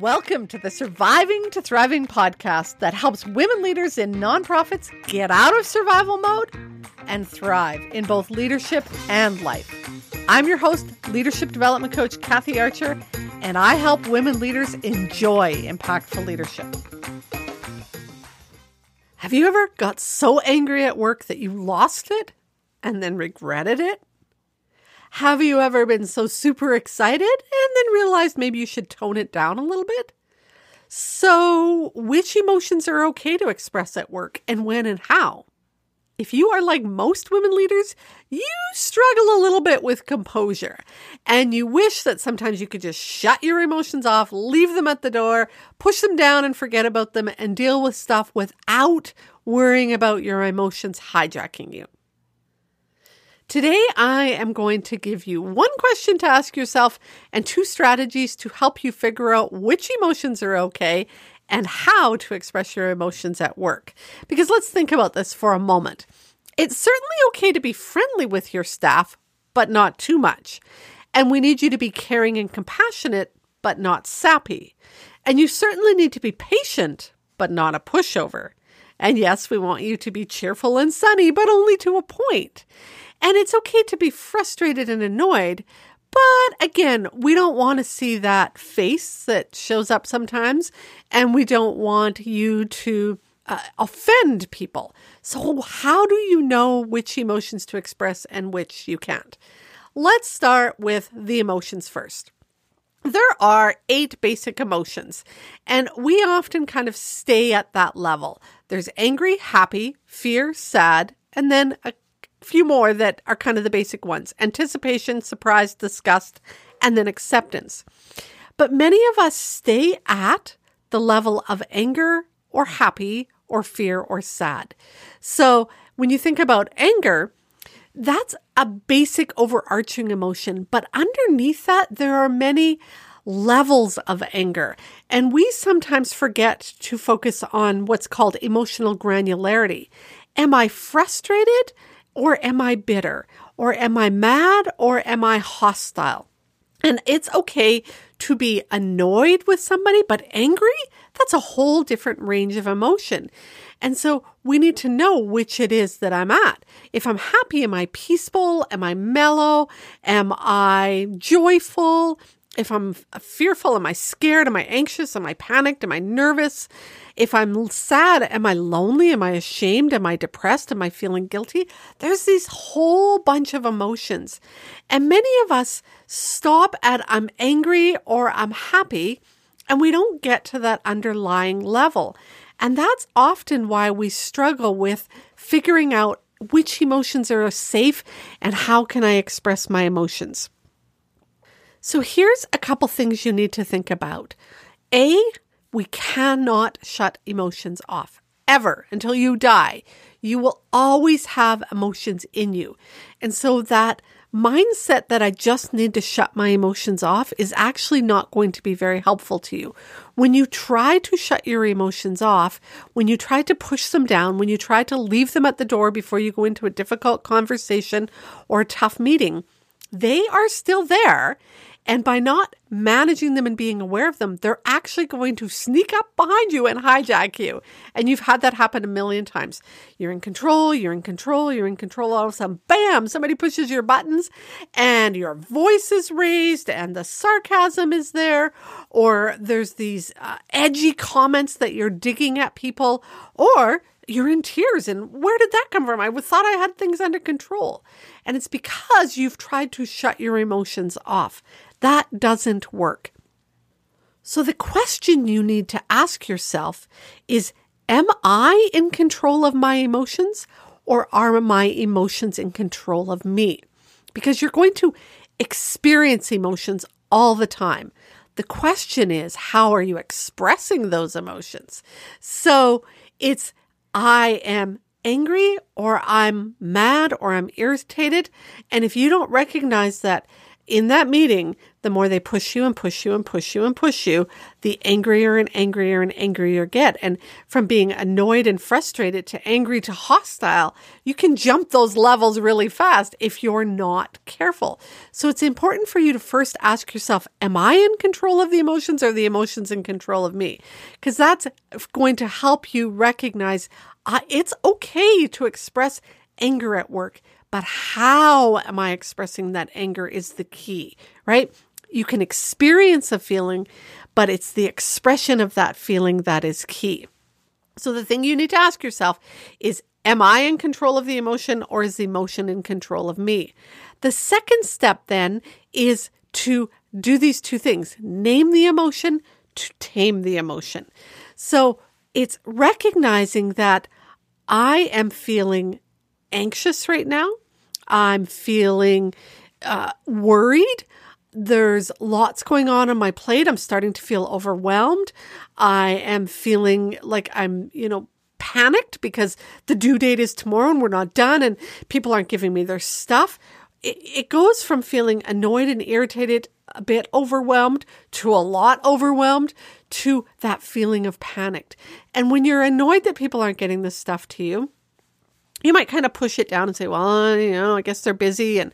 Welcome to the Surviving to Thriving podcast that helps women leaders in nonprofits get out of survival mode and thrive in both leadership and life. I'm your host, leadership development coach Kathy Archer, and I help women leaders enjoy impactful leadership. Have you ever got so angry at work that you lost it and then regretted it? Have you ever been so super excited and then realized maybe you should tone it down a little bit? So, which emotions are okay to express at work and when and how? If you are like most women leaders, you struggle a little bit with composure and you wish that sometimes you could just shut your emotions off, leave them at the door, push them down and forget about them and deal with stuff without worrying about your emotions hijacking you. Today, I am going to give you one question to ask yourself and two strategies to help you figure out which emotions are okay and how to express your emotions at work. Because let's think about this for a moment. It's certainly okay to be friendly with your staff, but not too much. And we need you to be caring and compassionate, but not sappy. And you certainly need to be patient, but not a pushover. And yes, we want you to be cheerful and sunny, but only to a point. And it's okay to be frustrated and annoyed. But again, we don't want to see that face that shows up sometimes. And we don't want you to uh, offend people. So, how do you know which emotions to express and which you can't? Let's start with the emotions first. There are eight basic emotions, and we often kind of stay at that level. There's angry, happy, fear, sad, and then a few more that are kind of the basic ones anticipation, surprise, disgust, and then acceptance. But many of us stay at the level of anger or happy or fear or sad. So when you think about anger, that's a basic overarching emotion. But underneath that, there are many levels of anger. And we sometimes forget to focus on what's called emotional granularity. Am I frustrated? Or am I bitter? Or am I mad? Or am I hostile? And it's okay to be annoyed with somebody, but angry, that's a whole different range of emotion. And so we need to know which it is that I'm at. If I'm happy, am I peaceful? Am I mellow? Am I joyful? If I'm fearful, am I scared? Am I anxious? Am I panicked? Am I nervous? If I'm sad, am I lonely? Am I ashamed? Am I depressed? Am I feeling guilty? There's this whole bunch of emotions. And many of us stop at I'm angry or I'm happy, and we don't get to that underlying level. And that's often why we struggle with figuring out which emotions are safe and how can I express my emotions. So here's a couple things you need to think about. A, we cannot shut emotions off ever until you die. You will always have emotions in you. And so that mindset that I just need to shut my emotions off is actually not going to be very helpful to you. When you try to shut your emotions off, when you try to push them down, when you try to leave them at the door before you go into a difficult conversation or a tough meeting, they are still there and by not managing them and being aware of them, they're actually going to sneak up behind you and hijack you. And you've had that happen a million times. You're in control, you're in control, you're in control. All of a sudden, bam, somebody pushes your buttons and your voice is raised and the sarcasm is there. Or there's these uh, edgy comments that you're digging at people. Or you're in tears. And where did that come from? I thought I had things under control. And it's because you've tried to shut your emotions off. That doesn't work. So the question you need to ask yourself is Am I in control of my emotions or are my emotions in control of me? Because you're going to experience emotions all the time. The question is, how are you expressing those emotions? So it's, I am angry or I'm mad or I'm irritated. And if you don't recognize that in that meeting, the more they push you and push you and push you and push you, the angrier and angrier and angrier you get. And from being annoyed and frustrated to angry to hostile, you can jump those levels really fast if you're not careful. So it's important for you to first ask yourself, am I in control of the emotions or are the emotions in control of me? Because that's going to help you recognize uh, it's okay to express anger at work. But how am I expressing that anger is the key, right? You can experience a feeling, but it's the expression of that feeling that is key. So the thing you need to ask yourself is Am I in control of the emotion or is the emotion in control of me? The second step then is to do these two things name the emotion, to tame the emotion. So it's recognizing that I am feeling anxious right now. I'm feeling uh, worried. There's lots going on on my plate. I'm starting to feel overwhelmed. I am feeling like I'm, you know, panicked because the due date is tomorrow and we're not done and people aren't giving me their stuff. It, it goes from feeling annoyed and irritated, a bit overwhelmed, to a lot overwhelmed, to that feeling of panicked. And when you're annoyed that people aren't getting this stuff to you, you might kind of push it down and say, well, you know, I guess they're busy and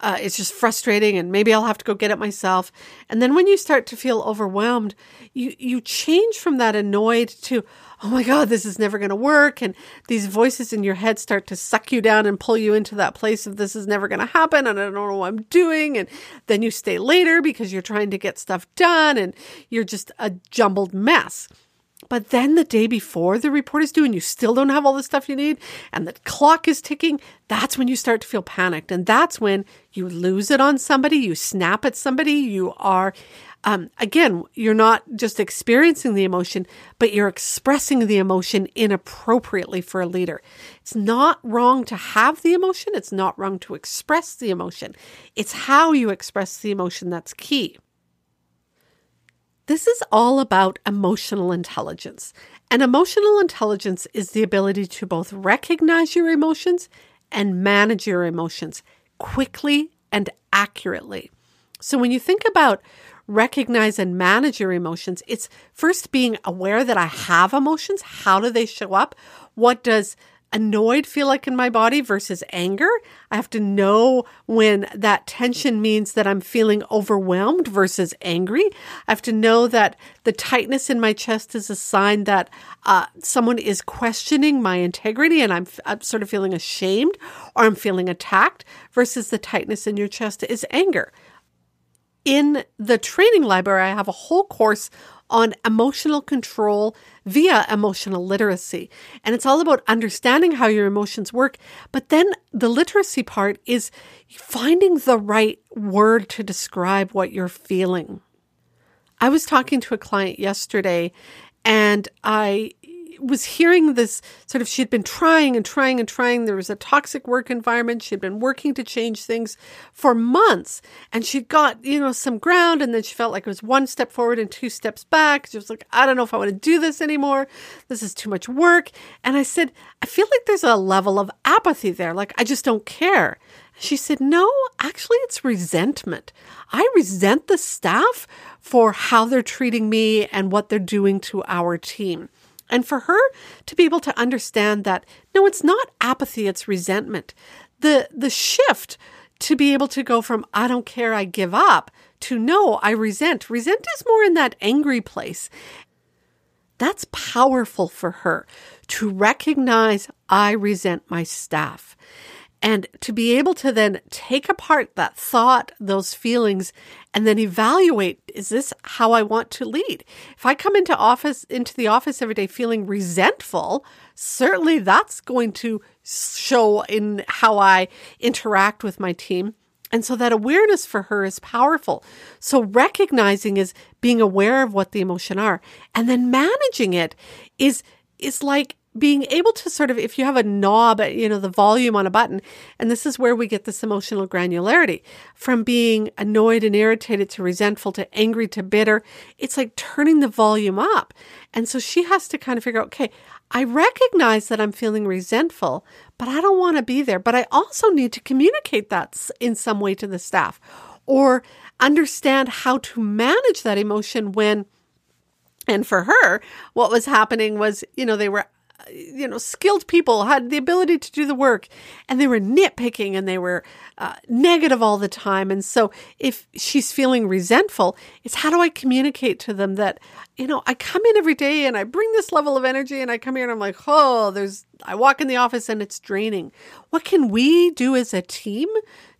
uh, it's just frustrating and maybe I'll have to go get it myself. And then when you start to feel overwhelmed, you, you change from that annoyed to, oh my God, this is never going to work. And these voices in your head start to suck you down and pull you into that place of this is never going to happen and I don't know what I'm doing. And then you stay later because you're trying to get stuff done and you're just a jumbled mess. But then the day before the report is due and you still don't have all the stuff you need and the clock is ticking, that's when you start to feel panicked. And that's when you lose it on somebody, you snap at somebody, you are, um, again, you're not just experiencing the emotion, but you're expressing the emotion inappropriately for a leader. It's not wrong to have the emotion. It's not wrong to express the emotion. It's how you express the emotion that's key. This is all about emotional intelligence. And emotional intelligence is the ability to both recognize your emotions and manage your emotions quickly and accurately. So when you think about recognize and manage your emotions, it's first being aware that I have emotions. How do they show up? What does annoyed feel like in my body versus anger. I have to know when that tension means that I'm feeling overwhelmed versus angry. I have to know that the tightness in my chest is a sign that uh, someone is questioning my integrity and I'm, I'm sort of feeling ashamed or I'm feeling attacked versus the tightness in your chest is anger. In the training library, I have a whole course on emotional control via emotional literacy. And it's all about understanding how your emotions work. But then the literacy part is finding the right word to describe what you're feeling. I was talking to a client yesterday and I was hearing this sort of, she'd been trying and trying and trying. There was a toxic work environment. She'd been working to change things for months and she'd got, you know, some ground and then she felt like it was one step forward and two steps back. She was like, I don't know if I want to do this anymore. This is too much work. And I said, I feel like there's a level of apathy there. Like, I just don't care. She said, No, actually, it's resentment. I resent the staff for how they're treating me and what they're doing to our team. And for her to be able to understand that, no, it's not apathy, it's resentment. The, the shift to be able to go from, I don't care, I give up, to no, I resent. Resent is more in that angry place. That's powerful for her to recognize I resent my staff and to be able to then take apart that thought, those feelings, and then evaluate, is this how I want to lead? If I come into office, into the office every day feeling resentful, certainly that's going to show in how I interact with my team. And so that awareness for her is powerful. So recognizing is being aware of what the emotion are and then managing it is, is like being able to sort of, if you have a knob, you know, the volume on a button, and this is where we get this emotional granularity from being annoyed and irritated to resentful to angry to bitter. It's like turning the volume up. And so she has to kind of figure out, okay, I recognize that I'm feeling resentful, but I don't want to be there. But I also need to communicate that in some way to the staff. Or understand how to manage that emotion when and for her, what was happening was, you know, they were you know, skilled people had the ability to do the work and they were nitpicking and they were uh, negative all the time. And so if she's feeling resentful, it's how do I communicate to them that, you know, I come in every day and I bring this level of energy and I come here and I'm like, oh, there's, I walk in the office and it's draining. What can we do as a team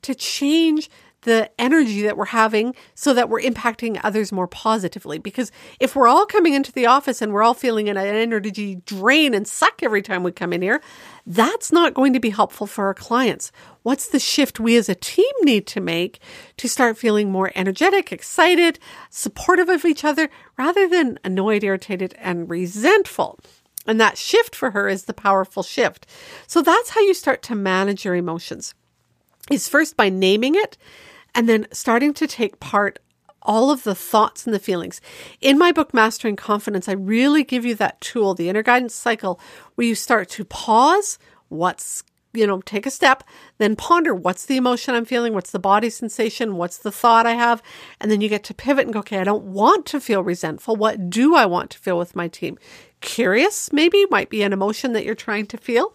to change the energy that we're having so that we're impacting others more positively. Because if we're all coming into the office and we're all feeling an energy drain and suck every time we come in here, that's not going to be helpful for our clients. What's the shift we as a team need to make to start feeling more energetic, excited, supportive of each other rather than annoyed, irritated, and resentful? And that shift for her is the powerful shift. So that's how you start to manage your emotions. Is first by naming it and then starting to take part all of the thoughts and the feelings. In my book, Mastering Confidence, I really give you that tool, the inner guidance cycle, where you start to pause what's you know, take a step, then ponder what's the emotion I'm feeling, what's the body sensation, what's the thought I have, and then you get to pivot and go, okay, I don't want to feel resentful. What do I want to feel with my team? Curious, maybe, might be an emotion that you're trying to feel.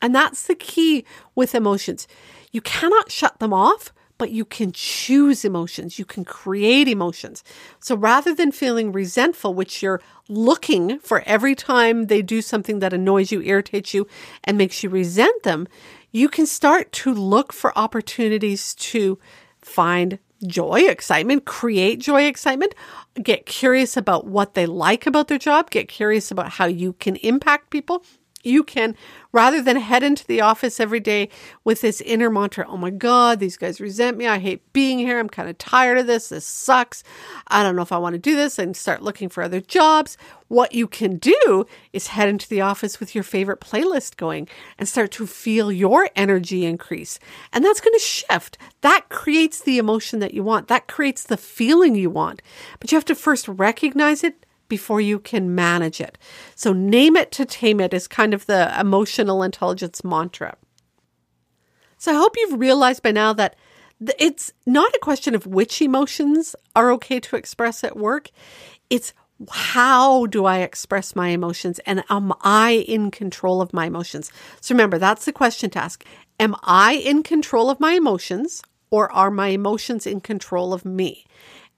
And that's the key with emotions. You cannot shut them off, but you can choose emotions. You can create emotions. So rather than feeling resentful, which you're looking for every time they do something that annoys you, irritates you, and makes you resent them, you can start to look for opportunities to find joy, excitement, create joy, excitement, get curious about what they like about their job, get curious about how you can impact people, you can, rather than head into the office every day with this inner mantra, oh my God, these guys resent me. I hate being here. I'm kind of tired of this. This sucks. I don't know if I want to do this and start looking for other jobs. What you can do is head into the office with your favorite playlist going and start to feel your energy increase. And that's going to shift. That creates the emotion that you want. That creates the feeling you want. But you have to first recognize it before you can manage it. So, name it to tame it is kind of the emotional intelligence mantra. So, I hope you've realized by now that it's not a question of which emotions are okay to express at work. It's how do I express my emotions and am I in control of my emotions? So remember, that's the question to ask. Am I in control of my emotions or are my emotions in control of me?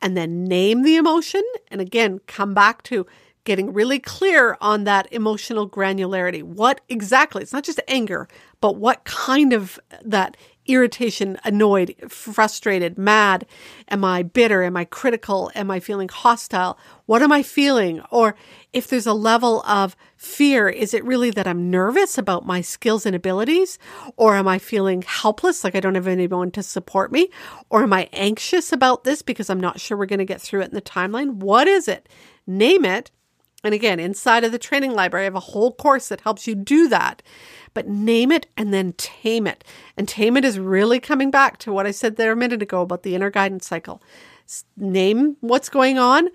And then name the emotion. And again, come back to getting really clear on that emotional granularity. What exactly, it's not just anger, but what kind of that irritation, annoyed, frustrated, mad? Am I bitter? Am I critical? Am I feeling hostile? What am I feeling? Or if there's a level of fear, is it really that I'm nervous about my skills and abilities? Or am I feeling helpless, like I don't have anyone to support me? Or am I anxious about this because I'm not sure we're going to get through it in the timeline? What is it? Name it. And again, inside of the training library, I have a whole course that helps you do that but name it and then tame it. And tame it is really coming back to what I said there a minute ago about the inner guidance cycle. Name what's going on.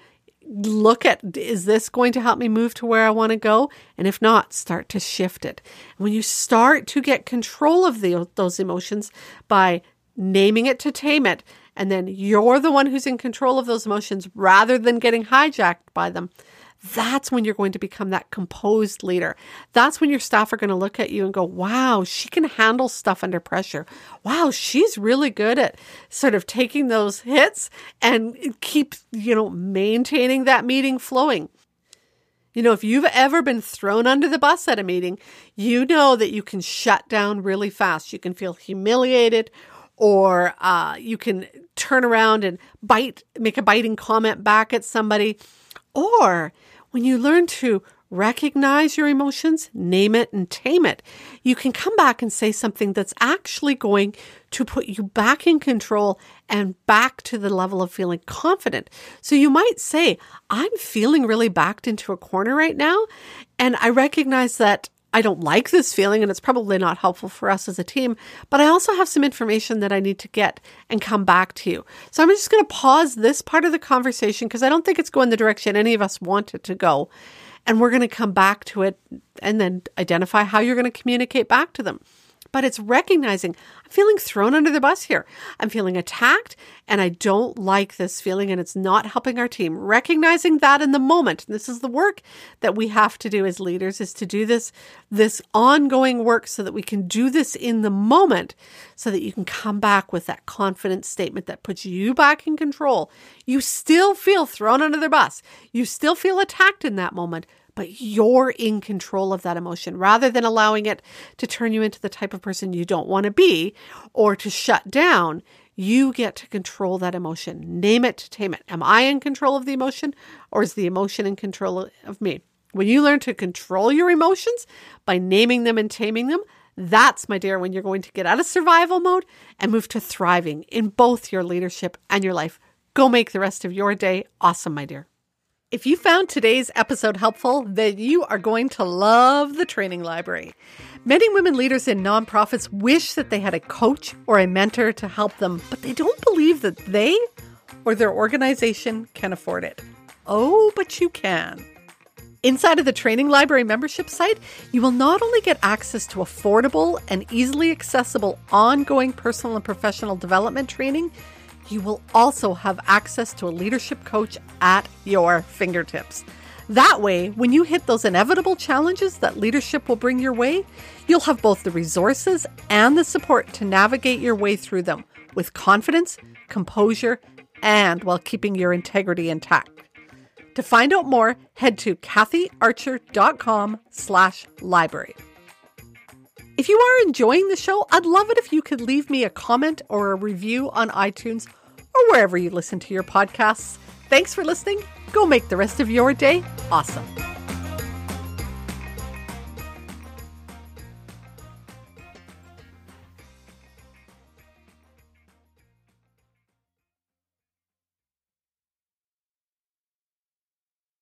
Look at is this going to help me move to where I want to go? And if not, start to shift it. When you start to get control of the, those emotions by naming it to tame it, and then you're the one who's in control of those emotions rather than getting hijacked by them, that's when you're going to become that composed leader. That's when your staff are going to look at you and go, wow, she can handle stuff under pressure. Wow, she's really good at sort of taking those hits and keep, you know, maintaining that meeting flowing. You know, if you've ever been thrown under the bus at a meeting, you know that you can shut down really fast. You can feel humiliated or uh, you can turn around and bite, make a biting comment back at somebody. Or when you learn to recognize your emotions, name it, and tame it, you can come back and say something that's actually going to put you back in control and back to the level of feeling confident. So you might say, I'm feeling really backed into a corner right now. And I recognize that I don't like this feeling and it's probably not helpful for us as a team, but I also have some information that I need to get and come back to you. So I'm just going to pause this part of the conversation because I don't think it's going the direction any of us want it to go. And we're going to come back to it and then identify how you're going to communicate back to them. But it's recognizing I'm feeling thrown under the bus here. I'm feeling attacked and I don't like this feeling and it's not helping our team. Recognizing that in the moment. This is the work that we have to do as leaders is to do this, this ongoing work so that we can do this in the moment so that you can come back with that confident statement that puts you back in control. You still feel thrown under the bus. You still feel attacked in that moment, but you're in control of that emotion rather than allowing it to turn you into the type of person you don't want to be or to shut down. You get to control that emotion. Name it, tame it. Am I in control of the emotion or is the emotion in control of me? When you learn to control your emotions by naming them and taming them, that's, my dear, when you're going to get out of survival mode and move to thriving in both your leadership and your life. Go make the rest of your day awesome, my dear. If you found today's episode helpful, then you are going to love the training library. Many women leaders in nonprofits wish that they had a coach or a mentor to help them, but they don't believe that they or their organization can afford it. Oh, but you can. Inside of the Training Library membership site, you will not only get access to affordable and easily accessible ongoing personal and professional development training, you will also have access to a leadership coach at your fingertips. That way, when you hit those inevitable challenges that leadership will bring your way, you'll have both the resources and the support to navigate your way through them with confidence, composure, and while keeping your integrity intact. To find out more, head to kathyarcher.com slash library. If you are enjoying the show, I'd love it if you could leave me a comment or a review on iTunes or wherever you listen to your podcasts. Thanks for listening. Go make the rest of your day awesome.